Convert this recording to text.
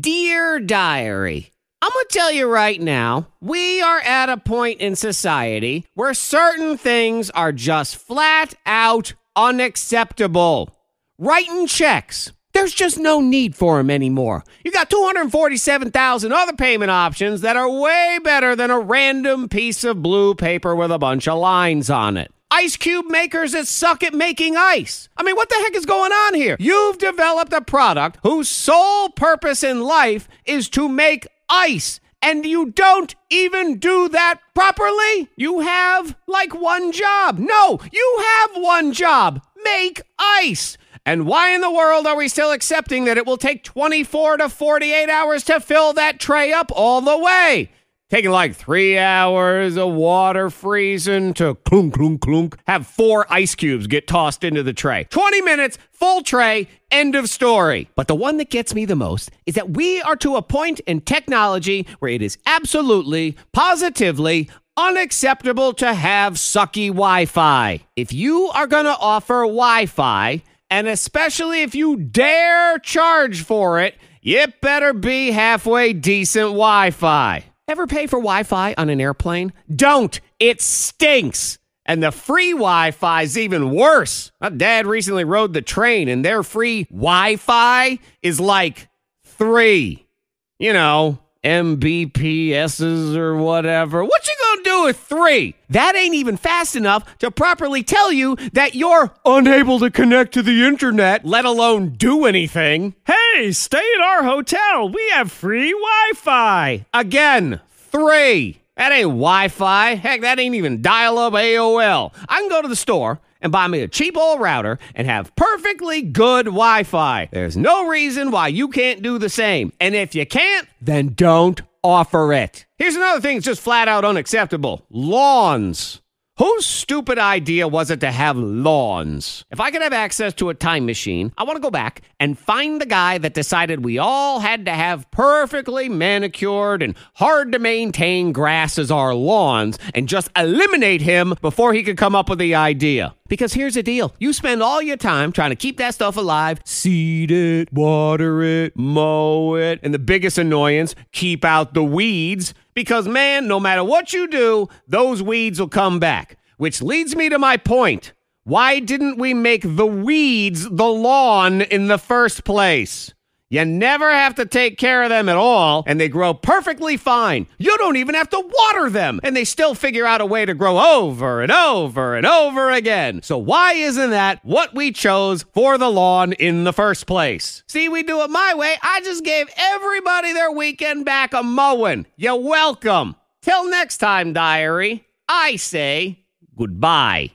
Dear Diary, I'm going to tell you right now, we are at a point in society where certain things are just flat out unacceptable. Writing checks. There's just no need for them anymore. You got 247,000 other payment options that are way better than a random piece of blue paper with a bunch of lines on it. Ice cube makers that suck at making ice. I mean, what the heck is going on here? You've developed a product whose sole purpose in life is to make ice. And you don't even do that properly? You have like one job. No, you have one job make ice. And why in the world are we still accepting that it will take 24 to 48 hours to fill that tray up all the way? Taking like three hours of water freezing to clunk, clunk, clunk. Have four ice cubes get tossed into the tray. 20 minutes, full tray, end of story. But the one that gets me the most is that we are to a point in technology where it is absolutely, positively, unacceptable to have sucky Wi Fi. If you are going to offer Wi Fi, and especially if you dare charge for it, it better be halfway decent Wi Fi. Ever pay for Wi Fi on an airplane? Don't! It stinks! And the free Wi Fi is even worse. My dad recently rode the train, and their free Wi Fi is like three. You know, MBPSs or whatever. What you gonna do with three? That ain't even fast enough to properly tell you that you're unable to connect to the internet, let alone do anything. Hey, stay at our hotel. We have free Wi Fi. Again, three. That ain't Wi Fi. Heck, that ain't even dial up AOL. I can go to the store and buy me a cheap old router and have perfectly good Wi Fi. There's no reason why you can't do the same. And if you can't, then don't offer it. Here's another thing that's just flat out unacceptable lawns. Whose stupid idea was it to have lawns? If I could have access to a time machine, I want to go back and find the guy that decided we all had to have perfectly manicured and hard to maintain grass as our lawns and just eliminate him before he could come up with the idea. Because here's the deal you spend all your time trying to keep that stuff alive, seed it, water it, mow it, and the biggest annoyance, keep out the weeds. Because, man, no matter what you do, those weeds will come back. Which leads me to my point. Why didn't we make the weeds the lawn in the first place? You never have to take care of them at all, and they grow perfectly fine. You don't even have to water them, and they still figure out a way to grow over and over and over again. So, why isn't that what we chose for the lawn in the first place? See, we do it my way. I just gave everybody their weekend back a mowing. You're welcome. Till next time, diary, I say goodbye.